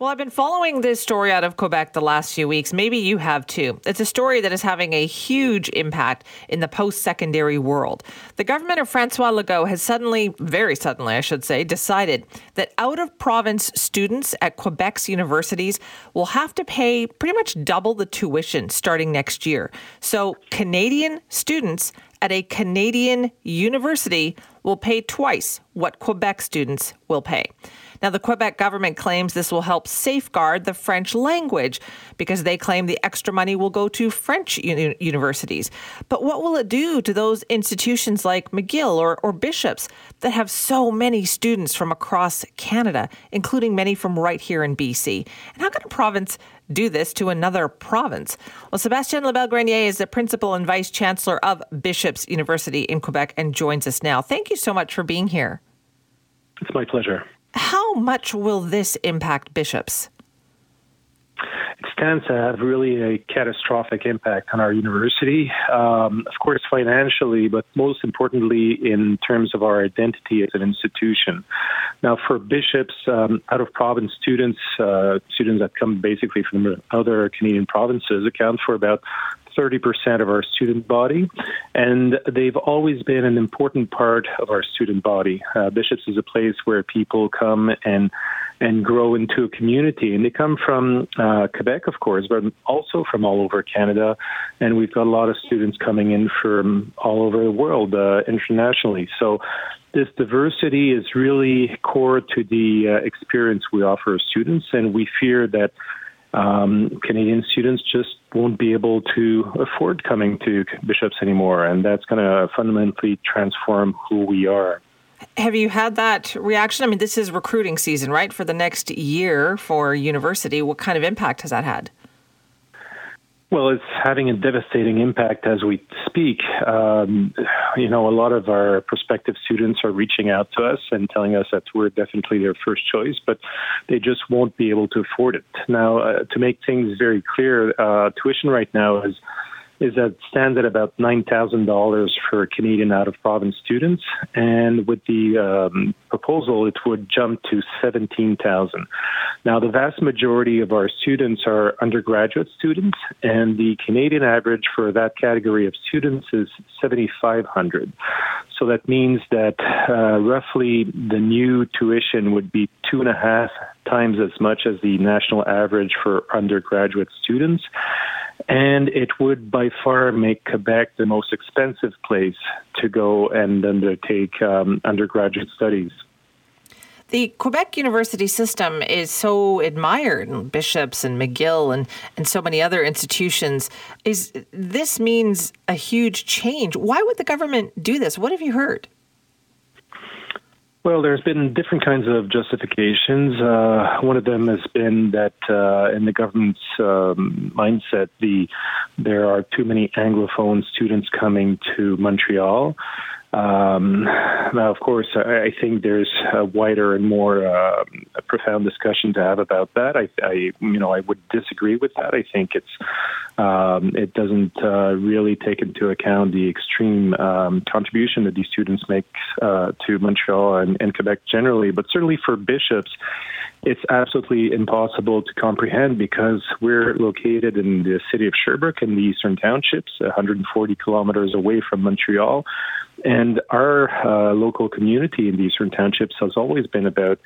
Well, I've been following this story out of Quebec the last few weeks. Maybe you have too. It's a story that is having a huge impact in the post secondary world. The government of Francois Legault has suddenly, very suddenly, I should say, decided that out of province students at Quebec's universities will have to pay pretty much double the tuition starting next year. So, Canadian students at a Canadian university will pay twice what Quebec students will pay. Now, the Quebec government claims this will help safeguard the French language because they claim the extra money will go to French uni- universities. But what will it do to those institutions like McGill or, or Bishop's that have so many students from across Canada, including many from right here in BC? And how can a province do this to another province? Well, Sébastien Lebel-Grenier is the principal and vice chancellor of Bishop's University in Quebec and joins us now. Thank you so much for being here. It's my pleasure. How much will this impact Bishop's? It stands to have really a catastrophic impact on our university. Um, of course, financially, but most importantly, in terms of our identity as an institution. Now, for Bishop's, um, out of province students, uh, students that come basically from other Canadian provinces, account for about 30% of our student body, and they've always been an important part of our student body. Uh, Bishop's is a place where people come and and grow into a community, and they come from uh, Quebec, of course, but also from all over Canada, and we've got a lot of students coming in from all over the world uh, internationally. So this diversity is really core to the uh, experience we offer students, and we fear that um, Canadian students just won't be able to afford coming to Bishop's anymore, and that's going to fundamentally transform who we are. Have you had that reaction? I mean, this is recruiting season, right, for the next year for university. What kind of impact has that had? Well, it's having a devastating impact as we speak. Um, you know, a lot of our prospective students are reaching out to us and telling us that we're definitely their first choice, but they just won't be able to afford it. Now, uh, to make things very clear, uh, tuition right now is is that stands at about $9,000 for Canadian out of province students. And with the um, proposal, it would jump to 17,000. Now, the vast majority of our students are undergraduate students, and the Canadian average for that category of students is 7,500. So that means that uh, roughly the new tuition would be two and a half times as much as the national average for undergraduate students and it would by far make Quebec the most expensive place to go and undertake um, undergraduate studies. The Quebec university system is so admired, in Bishop's and McGill and, and so many other institutions. Is this means a huge change? Why would the government do this? What have you heard? Well, there's been different kinds of justifications. Uh, one of them has been that, uh, in the government's um, mindset, the there are too many Anglophone students coming to Montreal. Um, now, of course, I, I, think there's a wider and more uh, profound discussion to have about that. I, I, you know, I would disagree with that. I think it's um, it doesn't uh, really take into account the extreme um, contribution that these students make uh, to Montreal and, and Quebec generally, but certainly for Bishop's it's absolutely impossible to comprehend because we're located in the city of Sherbrooke in the Eastern Townships, 140 kilometers away from Montreal. And our uh, local community in the Eastern Townships has always been about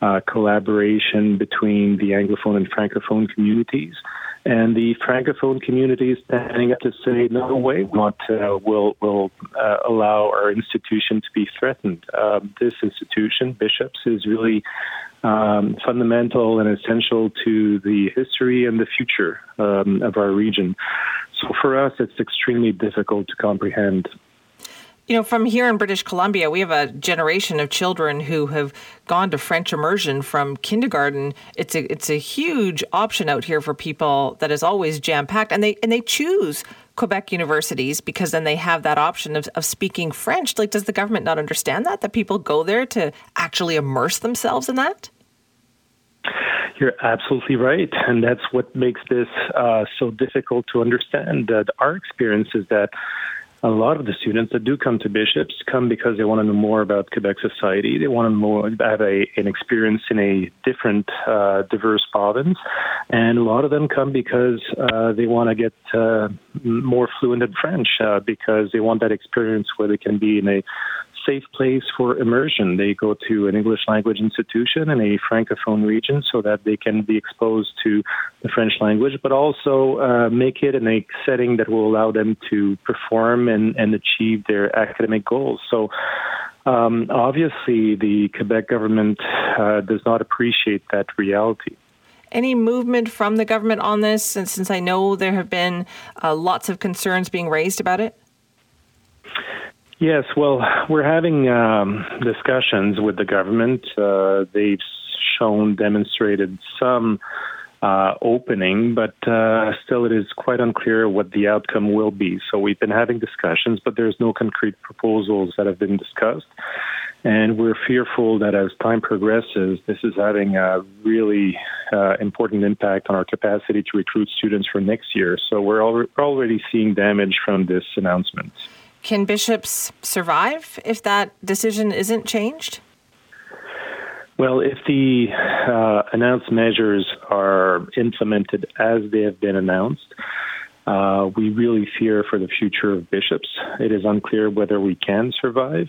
uh, collaboration between the Anglophone and Francophone communities. And the Francophone community is standing up to say, no way, to, will will uh, allow our institution to be threatened. Um, this institution, Bishop's, is really um, fundamental and essential to the history and the future um, of our region. So for us, it's extremely difficult to comprehend. You know, from here in British Columbia, we have a generation of children who have gone to French immersion from kindergarten. It's a it's a huge option out here for people that is always jam packed, and they and they choose Quebec universities because then they have that option of, of speaking French. Like, does the government not understand that that people go there to actually immerse themselves in that? You're absolutely right, and that's what makes this uh, so difficult to understand. That our experience is that a lot of the students that do come to Bishop's come because they want to know more about Quebec society. They want to more, have a, an experience in a different, uh, diverse province. And a lot of them come because uh, they want to get uh, more fluent in French uh, because they want that experience where they can be in a safe place for immersion. They go to an English language institution in a francophone region so that they can be exposed to the French language, but also uh, make it in a setting that will allow them to perform and, and achieve their academic goals. So, um, obviously, the Quebec government uh, does not appreciate that reality any movement from the government on this? Since, since I know there have been uh, lots of concerns being raised about it. Yes, well, we're having um, discussions with the government. Uh, they've shown, demonstrated some uh, opening, but uh, still it is quite unclear what the outcome will be. So we've been having discussions, but there's no concrete proposals that have been discussed. And we're fearful that as time progresses, this is having a really uh, important impact on our capacity to recruit students for next year. So we're al- already seeing damage from this announcement. Can Bishop's survive if that decision isn't changed? Well, if the uh, announced measures are implemented as they have been announced, uh, we really fear for the future of Bishop's. It is unclear whether we can survive.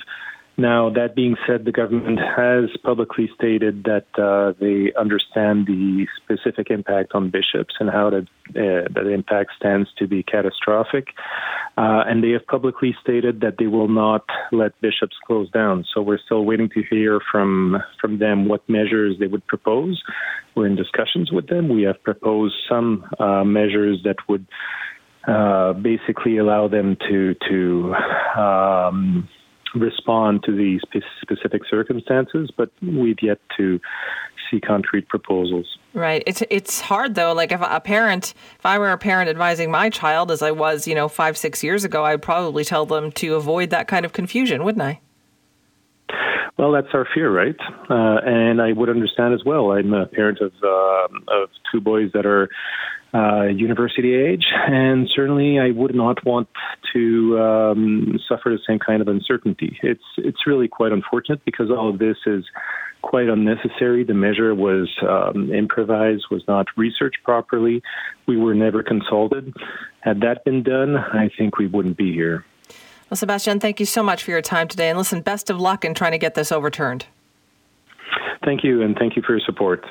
Now, that being said, the government has publicly stated that uh, they understand the specific impact on Bishop's and how that, uh, that impact stands to be catastrophic. Uh, and they have publicly stated that they will not let Bishop's close down. So we're still waiting to hear from, from them what measures they would propose. We're in discussions with them. We have proposed some uh, measures that would uh, basically allow them to, to um, respond to these specific circumstances, but we've yet to see concrete proposals. Right. It's it's hard though. Like if a parent, if I were a parent advising my child, as I was, you know, five six years ago, I'd probably tell them to avoid that kind of confusion, wouldn't I? Well, that's our fear, right? Uh, and I would understand as well. I'm a parent of uh, of two boys that are uh, university age, and certainly I would not want to um, suffer the same kind of uncertainty. It's it's really quite unfortunate because all of this is quite unnecessary. The measure was um, improvised, was not researched properly. We were never consulted. Had that been done, I think we wouldn't be here. Well, Sébastien, thank you so much for your time today. And listen, best of luck in trying to get this overturned. Thank you, and thank you for your support.